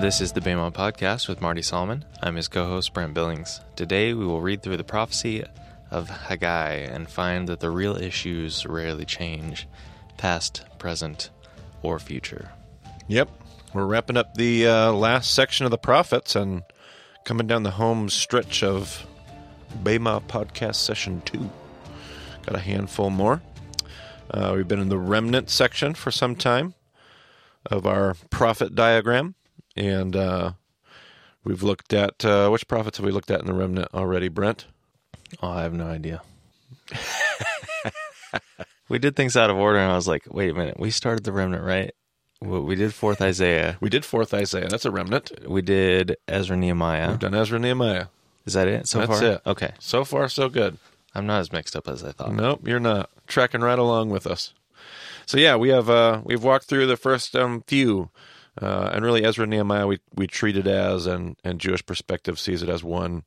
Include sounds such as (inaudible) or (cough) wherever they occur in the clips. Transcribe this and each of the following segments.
This is the Bema Podcast with Marty Solomon. I'm his co host, Brent Billings. Today we will read through the prophecy of Haggai and find that the real issues rarely change past, present, or future. Yep. We're wrapping up the uh, last section of the prophets and coming down the home stretch of Bema Podcast Session 2. Got a handful more. Uh, we've been in the remnant section for some time of our prophet diagram, and uh, we've looked at uh, which prophets have we looked at in the remnant already, Brent? Oh, I have no idea. (laughs) we did things out of order, and I was like, wait a minute, we started the remnant, right? Well, We did fourth Isaiah. We did fourth Isaiah. That's a remnant. We did Ezra Nehemiah. We've done Ezra Nehemiah. Is that it so That's far? it. Okay. So far, so good. I'm not as mixed up as I thought. Nope, you're not tracking right along with us. So yeah, we have uh, we've walked through the first um, few, uh, and really Ezra and Nehemiah we we treat it as, and and Jewish perspective sees it as one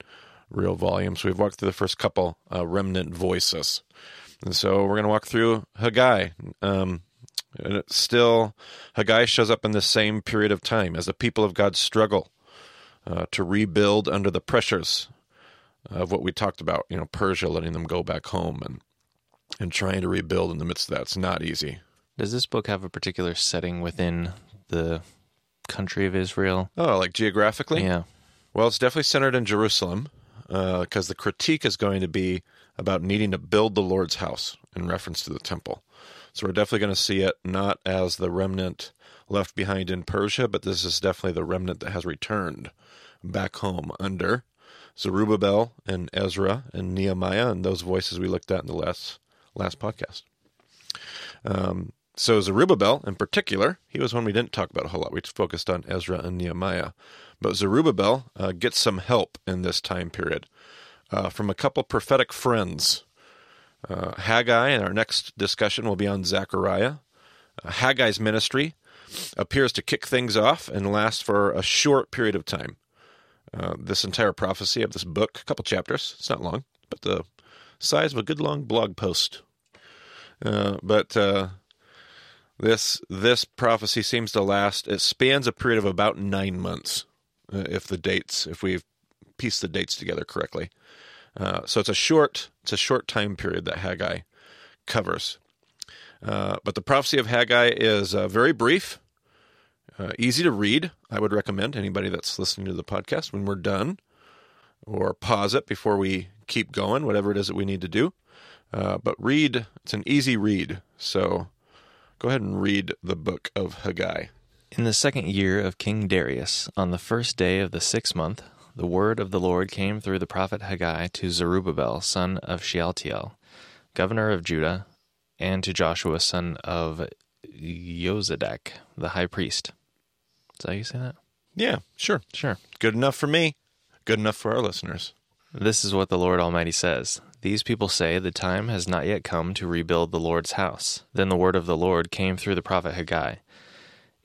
real volume. So we've walked through the first couple uh, remnant voices, and so we're going to walk through Haggai. Um, and still Haggai shows up in the same period of time as the people of God struggle uh, to rebuild under the pressures of what we talked about. You know, Persia letting them go back home and and trying to rebuild in the midst of that. It's not easy. Does this book have a particular setting within the country of Israel? Oh, like geographically? Yeah. Well, it's definitely centered in Jerusalem because the critique is going to be about needing to build the Lord's house in reference to the temple. So we're definitely going to see it not as the remnant left behind in Persia, but this is definitely the remnant that has returned back home under Zerubbabel and Ezra and Nehemiah and those voices we looked at in the last last podcast. Um, so Zerubbabel, in particular, he was one we didn't talk about a whole lot. We focused on Ezra and Nehemiah, but Zerubbabel uh, gets some help in this time period uh, from a couple prophetic friends. Uh, Haggai, and our next discussion will be on Zechariah. Uh, Haggai's ministry appears to kick things off and last for a short period of time. Uh, this entire prophecy of this book, a couple chapters, it's not long, but the size of a good long blog post. Uh, but this this prophecy seems to last. It spans a period of about nine months, uh, if the dates, if we've pieced the dates together correctly. Uh, so it's a short it's a short time period that Haggai covers. Uh, but the prophecy of Haggai is uh, very brief, uh, easy to read. I would recommend anybody that's listening to the podcast when we're done, or pause it before we keep going, whatever it is that we need to do. Uh, but read, it's an easy read. So go ahead and read the book of Haggai. In the second year of King Darius, on the first day of the sixth month, the word of the Lord came through the prophet Haggai to Zerubbabel, son of Shealtiel, governor of Judah, and to Joshua, son of Yozadak, the high priest. Is that how you say that? Yeah, sure. Sure. Good enough for me. Good enough for our listeners. This is what the Lord Almighty says. These people say the time has not yet come to rebuild the Lord's house. Then the word of the Lord came through the prophet Haggai.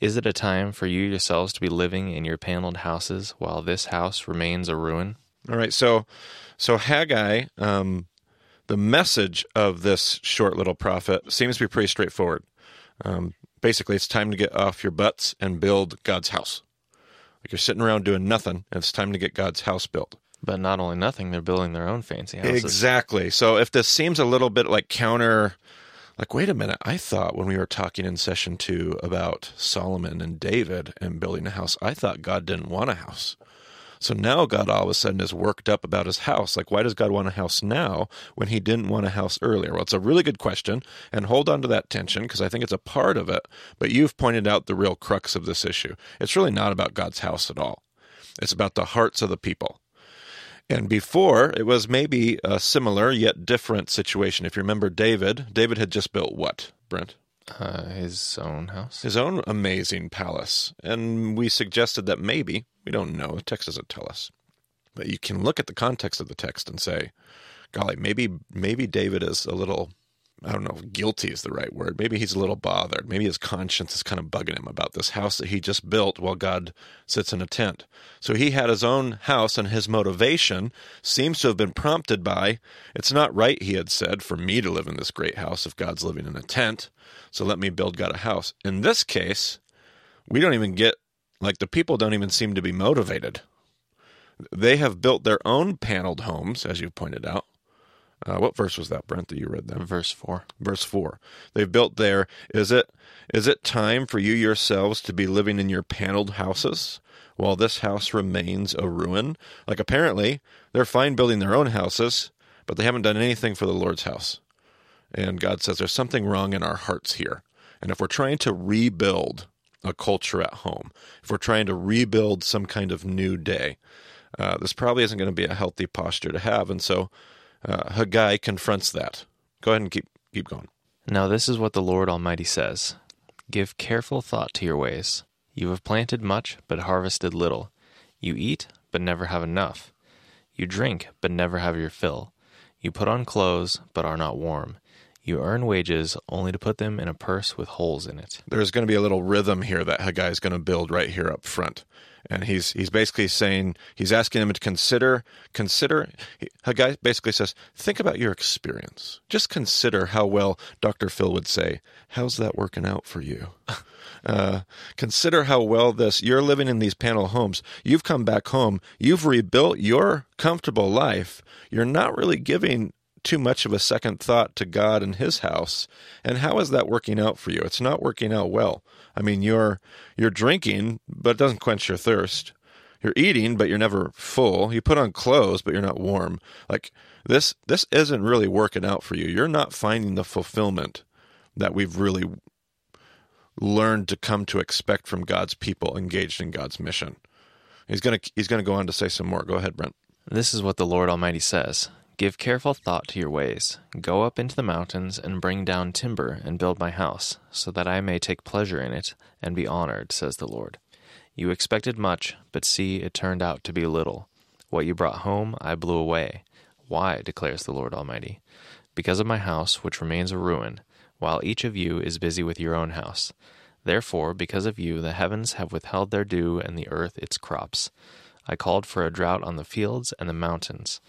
Is it a time for you yourselves to be living in your paneled houses while this house remains a ruin? All right, so so Haggai, um, the message of this short little prophet seems to be pretty straightforward. Um, basically, it's time to get off your butts and build God's house. Like you're sitting around doing nothing, and it's time to get God's house built. But not only nothing, they're building their own fancy houses. Exactly. So if this seems a little bit like counter, like, wait a minute, I thought when we were talking in session two about Solomon and David and building a house, I thought God didn't want a house. So now God all of a sudden is worked up about his house. Like, why does God want a house now when he didn't want a house earlier? Well, it's a really good question, and hold on to that tension because I think it's a part of it. But you've pointed out the real crux of this issue. It's really not about God's house at all, it's about the hearts of the people. And before, it was maybe a similar yet different situation. If you remember David, David had just built what, Brent? Uh, his own house. His own amazing palace. And we suggested that maybe, we don't know, the text doesn't tell us. But you can look at the context of the text and say, golly, maybe maybe David is a little I don't know if guilty is the right word. Maybe he's a little bothered. Maybe his conscience is kind of bugging him about this house that he just built while God sits in a tent. So he had his own house, and his motivation seems to have been prompted by it's not right, he had said, for me to live in this great house if God's living in a tent. So let me build God a house. In this case, we don't even get Like the people don't even seem to be motivated. They have built their own paneled homes, as you pointed out. Uh, what verse was that, Brent, that you read there? Verse 4. Verse four. They've built their. Is it is it time for you yourselves to be living in your paneled houses while this house remains a ruin? Like apparently they're fine building their own houses, but they haven't done anything for the Lord's house. And God says there's something wrong in our hearts here. And if we're trying to rebuild a culture at home, if we're trying to rebuild some kind of new day, uh, this probably isn't going to be a healthy posture to have. And so uh, Haggai confronts that. Go ahead and keep keep going. Now this is what the Lord Almighty says Give careful thought to your ways. You have planted much, but harvested little. You eat, but never have enough. You drink, but never have your fill. You put on clothes, but are not warm. You earn wages only to put them in a purse with holes in it. There's going to be a little rhythm here that Haggai is going to build right here up front. And he's he's basically saying he's asking them to consider consider Haggai basically says think about your experience. Just consider how well Dr. Phil would say, "How's that working out for you?" (laughs) Uh, consider how well this you're living in these panel homes. You've come back home. You've rebuilt your comfortable life. You're not really giving too much of a second thought to God and his house. And how is that working out for you? It's not working out well. I mean, you're you're drinking, but it doesn't quench your thirst. You're eating, but you're never full. You put on clothes, but you're not warm. Like this this isn't really working out for you. You're not finding the fulfillment that we've really learned to come to expect from God's people engaged in God's mission. He's going to he's going to go on to say some more. Go ahead, Brent. This is what the Lord Almighty says Give careful thought to your ways. Go up into the mountains and bring down timber and build my house, so that I may take pleasure in it and be honored, says the Lord. You expected much, but see, it turned out to be little. What you brought home I blew away. Why, declares the Lord Almighty? Because of my house, which remains a ruin, while each of you is busy with your own house. Therefore, because of you, the heavens have withheld their dew and the earth its crops. I called for a drought on the fields and the mountains,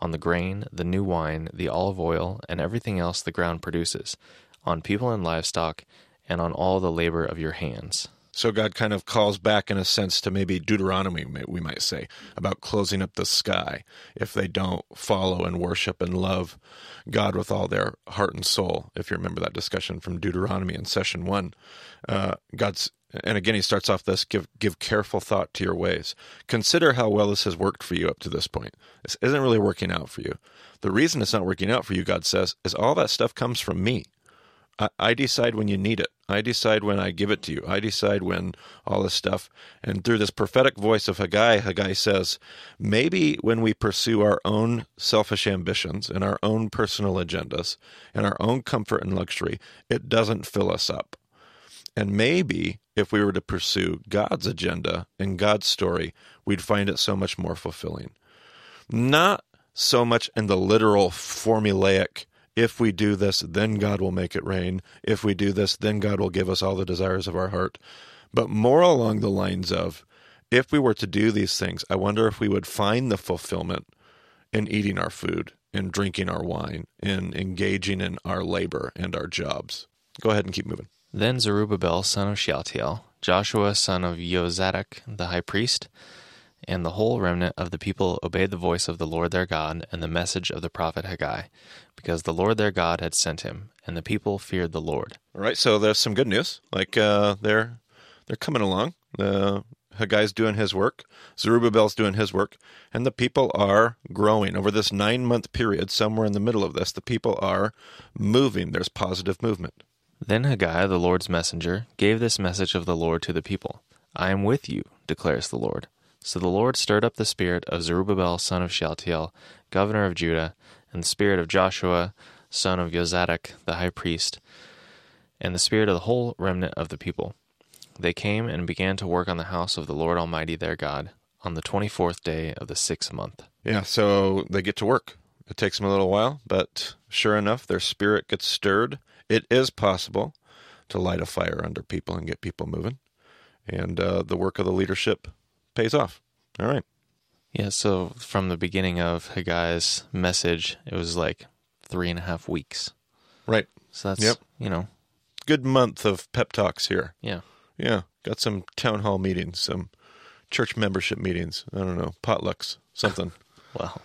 on the grain, the new wine, the olive oil, and everything else the ground produces, on people and livestock, and on all the labor of your hands. So God kind of calls back in a sense to maybe Deuteronomy, we might say, about closing up the sky if they don't follow and worship and love God with all their heart and soul. If you remember that discussion from Deuteronomy in session one, uh, God's and again he starts off this give give careful thought to your ways. Consider how well this has worked for you up to this point. This isn't really working out for you. The reason it's not working out for you, God says, is all that stuff comes from me. I, I decide when you need it. I decide when I give it to you. I decide when all this stuff. And through this prophetic voice of Haggai, Haggai says, maybe when we pursue our own selfish ambitions and our own personal agendas and our own comfort and luxury, it doesn't fill us up. And maybe if we were to pursue God's agenda and God's story, we'd find it so much more fulfilling. Not so much in the literal formulaic if we do this, then God will make it rain. If we do this, then God will give us all the desires of our heart. But more along the lines of, if we were to do these things, I wonder if we would find the fulfillment in eating our food, in drinking our wine, in engaging in our labor and our jobs. Go ahead and keep moving. Then Zerubbabel son of Shealtiel, Joshua son of Jozadak the high priest, and the whole remnant of the people obeyed the voice of the Lord their God and the message of the prophet Haggai, because the Lord their God had sent him, and the people feared the Lord. All right, so there's some good news. Like uh, they're they're coming along. Uh, Haggai's doing his work, Zerubbabel's doing his work, and the people are growing over this nine month period. Somewhere in the middle of this, the people are moving. There's positive movement. Then Haggai, the Lord's messenger, gave this message of the Lord to the people I am with you, declares the Lord. So the Lord stirred up the spirit of Zerubbabel son of Shealtiel, governor of Judah, and the spirit of Joshua son of Jozadak the high priest, and the spirit of the whole remnant of the people. They came and began to work on the house of the Lord Almighty their God on the twenty fourth day of the sixth month. Yeah, so they get to work. It takes them a little while, but sure enough, their spirit gets stirred. It is possible to light a fire under people and get people moving. And uh, the work of the leadership pays off. All right. Yeah, so from the beginning of Haggai's message, it was like three and a half weeks. Right. So that's, Yep. you know, Good month of pep talks here. yeah. Yeah, got some town hall meetings, some church membership meetings. I don't know, potlucks, something. (laughs) Well,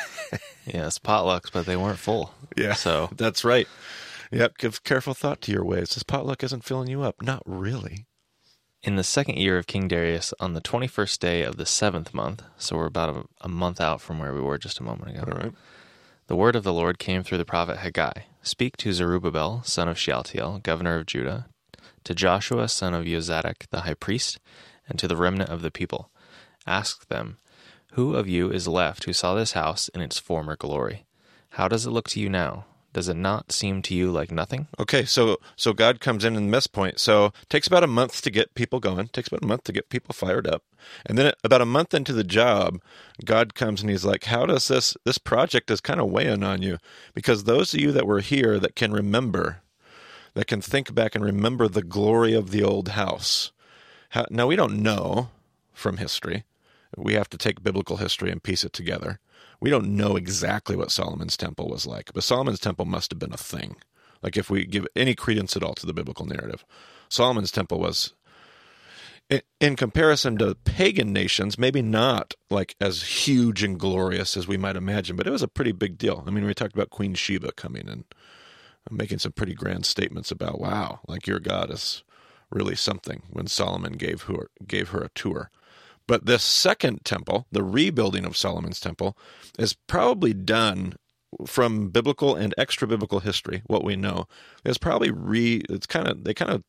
(laughs) yes, potlucks, but they weren't full. Yeah. So That's right. Yep, give careful thought to your ways. This potluck isn't filling you up. Not really. in the second year of King Darius, on the 21st day of the seventh month, so we're about a, a month out from where we were just a moment ago, All right. the word of the Lord came through the prophet Haggai Speak to Zerubbabel, son of Shealtiel, governor of Judah, to Joshua, son of Yozadak, the high priest, and to the remnant of the people. Ask them, Who of you is left who saw this house in its former glory? How does it look to you now? Does it not seem to you like nothing? Okay, so so God comes in in this point. So takes about a month to get people going. takes about a month to get people fired up, and then about a month into the job, God comes and He's like, "How does this this project is kind of weighing on you? Because those of you that were here that can remember, that can think back and remember the glory of the old house. How, now we don't know from history. We have to take biblical history and piece it together. We don't know exactly what Solomon's temple was like, but Solomon's temple must have been a thing. Like if we give any credence at all to the biblical narrative, Solomon's temple was in- comparison to pagan nations, maybe not like as huge and glorious as we might imagine, but it was a pretty big deal. I mean, we talked about Queen Sheba coming and making some pretty grand statements about, wow, like your God is really something when Solomon gave her gave her a tour. But this second temple, the rebuilding of Solomon's temple, is probably done from biblical and extra biblical history. What we know is probably re. It's kind of they kind of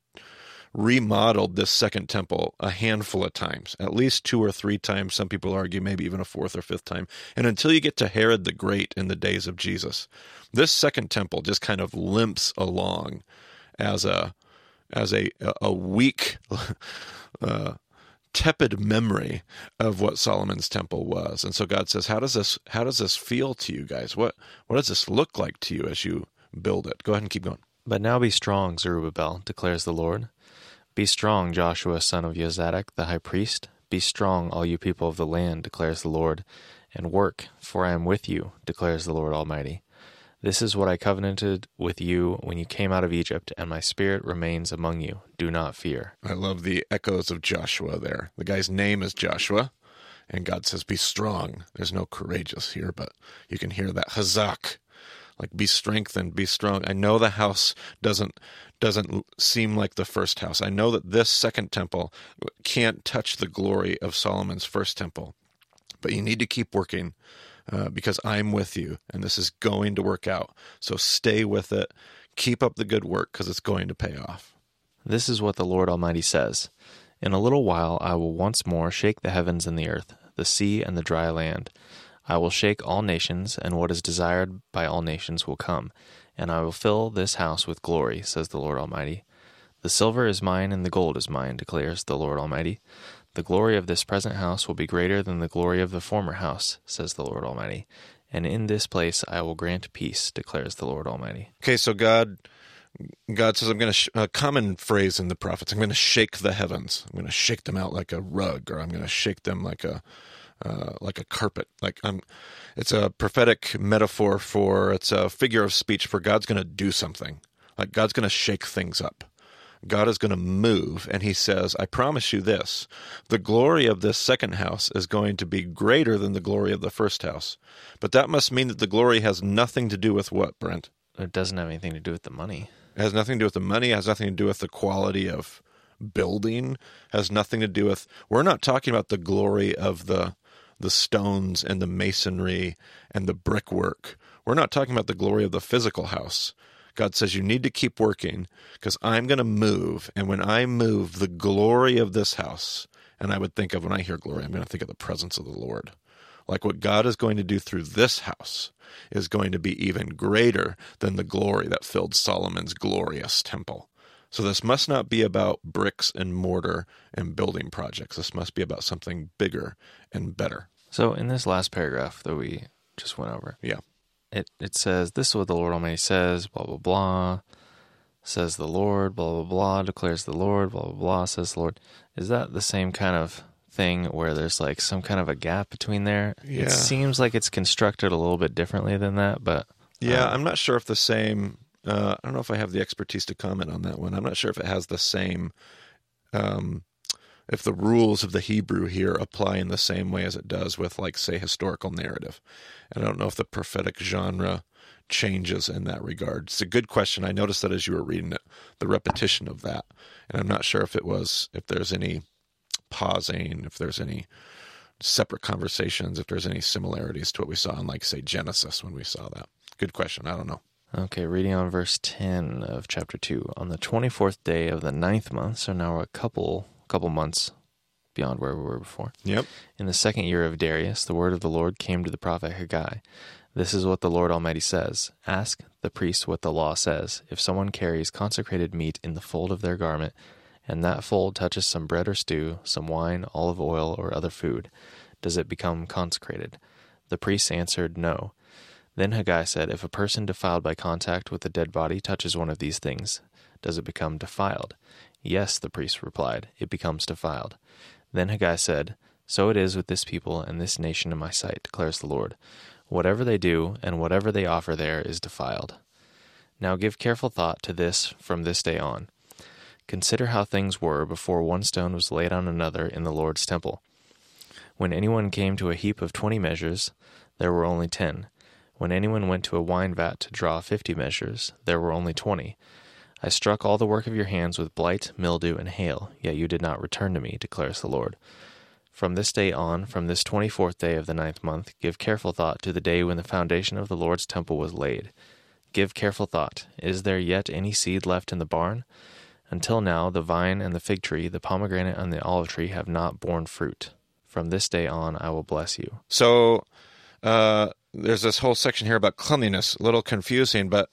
remodeled this second temple a handful of times, at least two or three times. Some people argue maybe even a fourth or fifth time. And until you get to Herod the Great in the days of Jesus, this second temple just kind of limps along as a as a a weak, (laughs) uh, tepid memory of what Solomon's temple was. And so God says, "How does this how does this feel to you guys? What what does this look like to you as you build it?" Go ahead and keep going. But now be strong, Zerubbabel, declares the Lord. Be strong, Joshua, son of Yozadak, the high priest. Be strong, all you people of the land, declares the Lord, and work, for I am with you, declares the Lord Almighty. This is what I covenanted with you when you came out of Egypt, and my spirit remains among you. Do not fear. I love the echoes of Joshua there. The guy's name is Joshua, and God says, Be strong. There's no courageous here, but you can hear that hazak. Like be strengthened, be strong. I know the house doesn't doesn't seem like the first house. I know that this second temple can't touch the glory of Solomon's first temple. But you need to keep working uh, because I'm with you and this is going to work out. So stay with it. Keep up the good work because it's going to pay off. This is what the Lord Almighty says In a little while I will once more shake the heavens and the earth, the sea and the dry land. I will shake all nations, and what is desired by all nations will come, and I will fill this house with glory, says the Lord Almighty. The silver is mine, and the gold is mine, declares the Lord Almighty. The glory of this present house will be greater than the glory of the former house, says the Lord Almighty. And in this place I will grant peace, declares the Lord Almighty. Okay, so God God says, I'm going to, sh- a common phrase in the prophets, I'm going to shake the heavens. I'm going to shake them out like a rug, or I'm going to shake them like a, uh, like a carpet. Like I'm, it's a prophetic metaphor for, it's a figure of speech for God's going to do something. Like God's going to shake things up. God is going to move, and he says, I promise you this the glory of this second house is going to be greater than the glory of the first house. But that must mean that the glory has nothing to do with what, Brent? It doesn't have anything to do with the money. It has nothing to do with the money, it has nothing to do with the quality of building, it has nothing to do with we're not talking about the glory of the the stones and the masonry and the brickwork. We're not talking about the glory of the physical house. God says you need to keep working because I'm going to move. And when I move, the glory of this house, and I would think of when I hear glory, I'm going to think of the presence of the Lord. Like what God is going to do through this house is going to be even greater than the glory that filled Solomon's glorious temple. So this must not be about bricks and mortar and building projects. This must be about something bigger and better. So in this last paragraph that we just went over, Yeah. It, it says, This is what the Lord Almighty says, blah, blah, blah. Says the Lord, blah, blah, blah, declares the Lord, blah, blah, blah, says the Lord. Is that the same kind of thing where there's like some kind of a gap between there? Yeah. It seems like it's constructed a little bit differently than that, but Yeah, um, I'm not sure if the same. Uh, I don't know if I have the expertise to comment on that one. I'm not sure if it has the same um, if the rules of the Hebrew here apply in the same way as it does with, like, say, historical narrative. And I don't know if the prophetic genre changes in that regard. It's a good question. I noticed that as you were reading it, the repetition of that, and I'm not sure if it was if there's any pausing, if there's any separate conversations, if there's any similarities to what we saw in, like, say, Genesis when we saw that. Good question. I don't know. Okay, reading on verse 10 of chapter 2. On the 24th day of the ninth month, so now we're a couple couple months beyond where we were before. Yep. In the second year of Darius, the word of the Lord came to the prophet Haggai. This is what the Lord Almighty says Ask the priest what the law says. If someone carries consecrated meat in the fold of their garment, and that fold touches some bread or stew, some wine, olive oil, or other food, does it become consecrated? The priest answered, No. Then Haggai said, If a person defiled by contact with a dead body touches one of these things, does it become defiled? Yes, the priest replied, It becomes defiled. Then Haggai said, So it is with this people and this nation in my sight, declares the Lord. Whatever they do, and whatever they offer there is defiled. Now give careful thought to this from this day on. Consider how things were before one stone was laid on another in the Lord's temple. When anyone came to a heap of twenty measures, there were only ten. When anyone went to a wine vat to draw fifty measures, there were only twenty. I struck all the work of your hands with blight, mildew, and hail, yet you did not return to me, declares the Lord. From this day on, from this twenty fourth day of the ninth month, give careful thought to the day when the foundation of the Lord's temple was laid. Give careful thought. Is there yet any seed left in the barn? Until now, the vine and the fig tree, the pomegranate and the olive tree have not borne fruit. From this day on, I will bless you. So, uh, there's this whole section here about cleanliness, a little confusing, but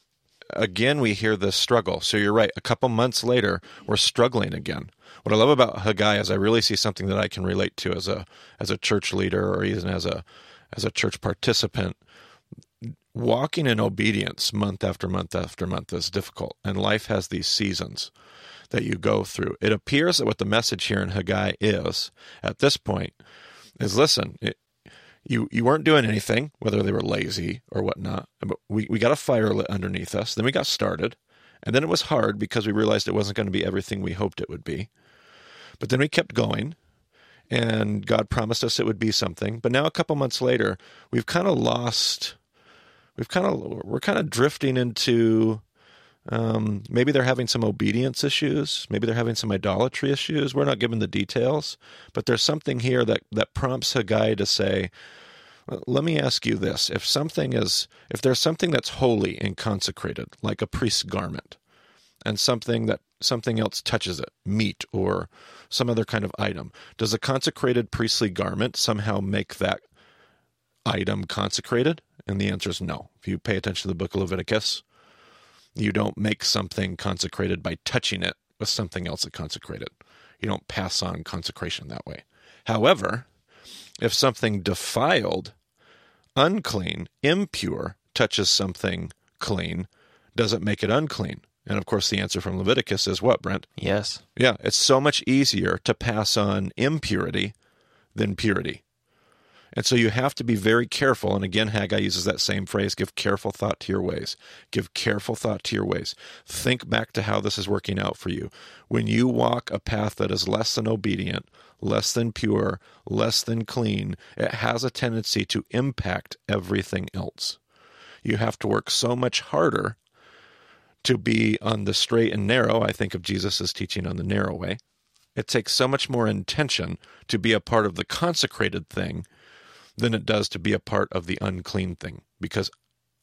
again we hear this struggle. So you're right. A couple months later, we're struggling again. What I love about Haggai is I really see something that I can relate to as a as a church leader or even as a as a church participant. Walking in obedience month after month after month is difficult, and life has these seasons that you go through. It appears that what the message here in Haggai is at this point is listen, you you weren't doing anything, whether they were lazy or whatnot. But we, we got a fire lit underneath us. Then we got started. And then it was hard because we realized it wasn't going to be everything we hoped it would be. But then we kept going and God promised us it would be something. But now a couple months later, we've kind of lost we've kind of we're kind of drifting into um, maybe they're having some obedience issues. Maybe they're having some idolatry issues. We're not given the details, but there's something here that, that prompts Haggai to say, let me ask you this. If something is, if there's something that's holy and consecrated, like a priest's garment, and something that something else touches it, meat or some other kind of item, does a consecrated priestly garment somehow make that item consecrated? And the answer is no. If you pay attention to the book of Leviticus, you don't make something consecrated by touching it with something else that consecrated. You don't pass on consecration that way. However, if something defiled, unclean, impure touches something clean, does it make it unclean? And of course, the answer from Leviticus is what, Brent? Yes. Yeah, it's so much easier to pass on impurity than purity. And so you have to be very careful. And again, Haggai uses that same phrase give careful thought to your ways. Give careful thought to your ways. Think back to how this is working out for you. When you walk a path that is less than obedient, less than pure, less than clean, it has a tendency to impact everything else. You have to work so much harder to be on the straight and narrow. I think of Jesus' teaching on the narrow way. It takes so much more intention to be a part of the consecrated thing than it does to be a part of the unclean thing because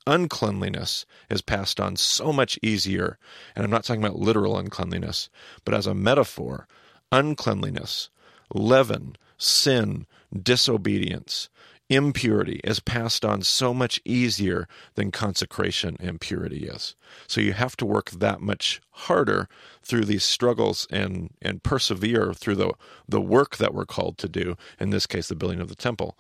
uncleanliness is passed on so much easier. And I'm not talking about literal uncleanliness, but as a metaphor, uncleanliness, leaven, sin, disobedience, impurity is passed on so much easier than consecration and purity is. So you have to work that much harder through these struggles and and persevere through the the work that we're called to do, in this case the building of the temple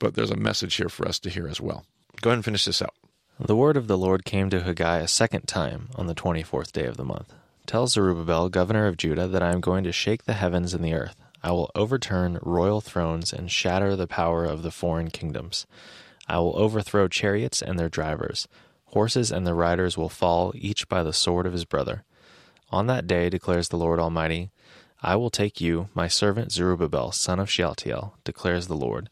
but there's a message here for us to hear as well. Go ahead and finish this out. The word of the Lord came to Haggai a second time on the 24th day of the month. Tell Zerubbabel, governor of Judah, that I am going to shake the heavens and the earth. I will overturn royal thrones and shatter the power of the foreign kingdoms. I will overthrow chariots and their drivers. Horses and their riders will fall, each by the sword of his brother. On that day, declares the Lord Almighty, I will take you, my servant Zerubbabel, son of Shealtiel, declares the Lord,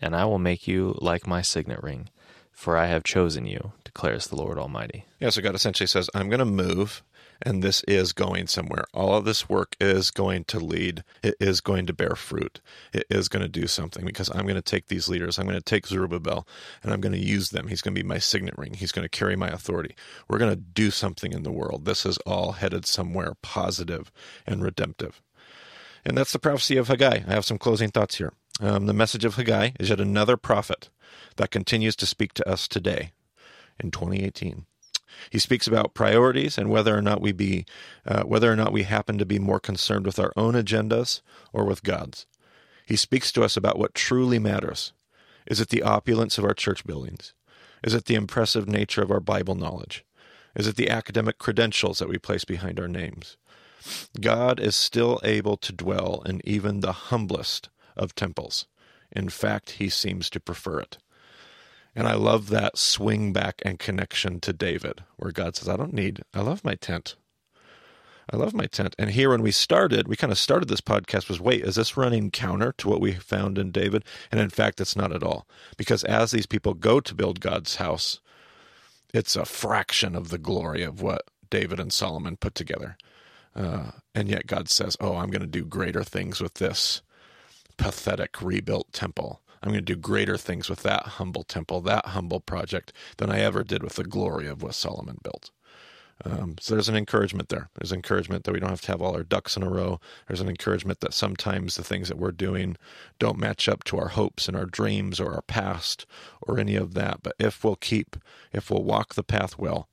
and I will make you like my signet ring, for I have chosen you, declares the Lord Almighty. Yeah, so God essentially says, I'm going to move, and this is going somewhere. All of this work is going to lead, it is going to bear fruit, it is going to do something because I'm going to take these leaders, I'm going to take Zerubbabel, and I'm going to use them. He's going to be my signet ring, he's going to carry my authority. We're going to do something in the world. This is all headed somewhere positive and redemptive. And that's the prophecy of Haggai. I have some closing thoughts here. Um, the message of Haggai is yet another prophet that continues to speak to us today in 2018. He speaks about priorities and whether or not we be, uh, whether or not we happen to be more concerned with our own agendas or with God's. He speaks to us about what truly matters. Is it the opulence of our church buildings? Is it the impressive nature of our Bible knowledge? Is it the academic credentials that we place behind our names? God is still able to dwell in even the humblest of temples. In fact, he seems to prefer it. And I love that swing back and connection to David, where God says, I don't need, I love my tent. I love my tent. And here, when we started, we kind of started this podcast was wait, is this running counter to what we found in David? And in fact, it's not at all. Because as these people go to build God's house, it's a fraction of the glory of what David and Solomon put together. Uh, and yet God says, Oh, I'm going to do greater things with this pathetic rebuilt temple. I'm going to do greater things with that humble temple, that humble project, than I ever did with the glory of what Solomon built. Um, so there's an encouragement there. There's encouragement that we don't have to have all our ducks in a row. There's an encouragement that sometimes the things that we're doing don't match up to our hopes and our dreams or our past or any of that. But if we'll keep, if we'll walk the path well,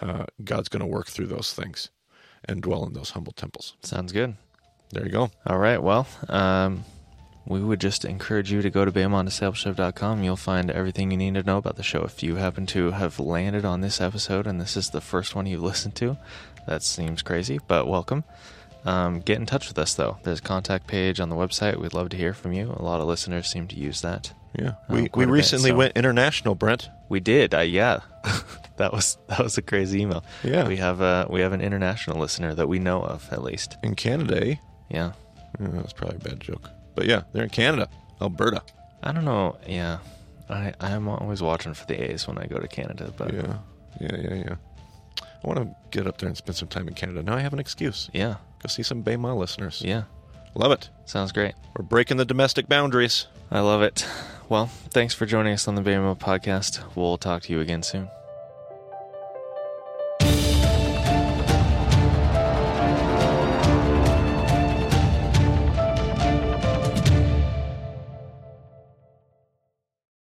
uh, God's going to work through those things and dwell in those humble temples. Sounds good. There you go. All right. Well, um, we would just encourage you to go to BemaDiscipleship.com. You'll find everything you need to know about the show. If you happen to have landed on this episode and this is the first one you've (laughs) listened to, that seems crazy, but welcome. Um, get in touch with us, though. There's a contact page on the website. We'd love to hear from you. A lot of listeners seem to use that. Yeah, we quite we a bit, recently so- went international, Brent. We did. Uh, yeah, (laughs) that was that was a crazy email. Yeah. we have uh, we have an international listener that we know of, at least. In Canada, eh? Yeah, Yeah, was probably a bad joke. But yeah, they're in Canada, Alberta. I don't know. Yeah, I I'm always watching for the A's when I go to Canada, but Yeah, yeah, yeah, yeah. I want to get up there and spend some time in Canada. Now I have an excuse. yeah, Go see some Bema listeners. yeah. Love it. Sounds great. We're breaking the domestic boundaries. I love it. Well, thanks for joining us on the Bema podcast. We'll talk to you again soon.